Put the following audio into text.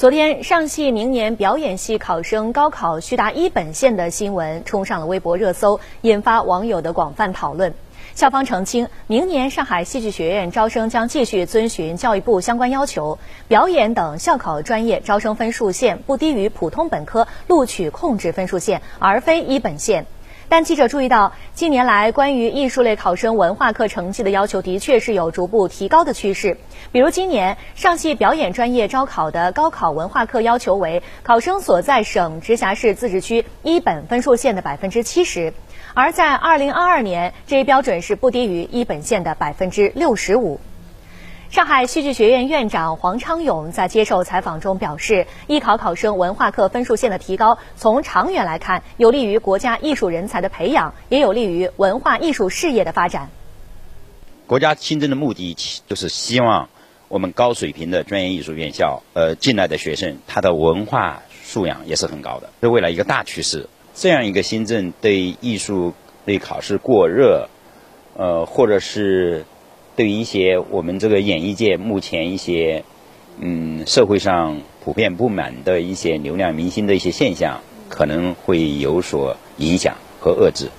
昨天，上戏明年表演系考生高考需达一本线的新闻冲上了微博热搜，引发网友的广泛讨论。校方澄清，明年上海戏剧学院招生将继续遵循教育部相关要求，表演等校考专业招生分数线不低于普通本科录取控制分数线，而非一本线。但记者注意到，近年来关于艺术类考生文化课成绩的要求的确是有逐步提高的趋势。比如今年上戏表演专业招考的高考文化课要求为考生所在省、直辖市自治区一本分数线的百分之七十，而在二零二二年，这一标准是不低于一本线的百分之六十五。上海戏剧学院院长黄昌勇在接受采访中表示，艺考考生文化课分数线的提高，从长远来看，有利于国家艺术人才的培养，也有利于文化艺术事业的发展。国家新增的目的就是希望我们高水平的专业艺术院校，呃，进来的学生他的文化素养也是很高的，是未来一个大趋势。这样一个新政对艺术类考试过热，呃，或者是。对于一些我们这个演艺界目前一些嗯社会上普遍不满的一些流量明星的一些现象，可能会有所影响和遏制。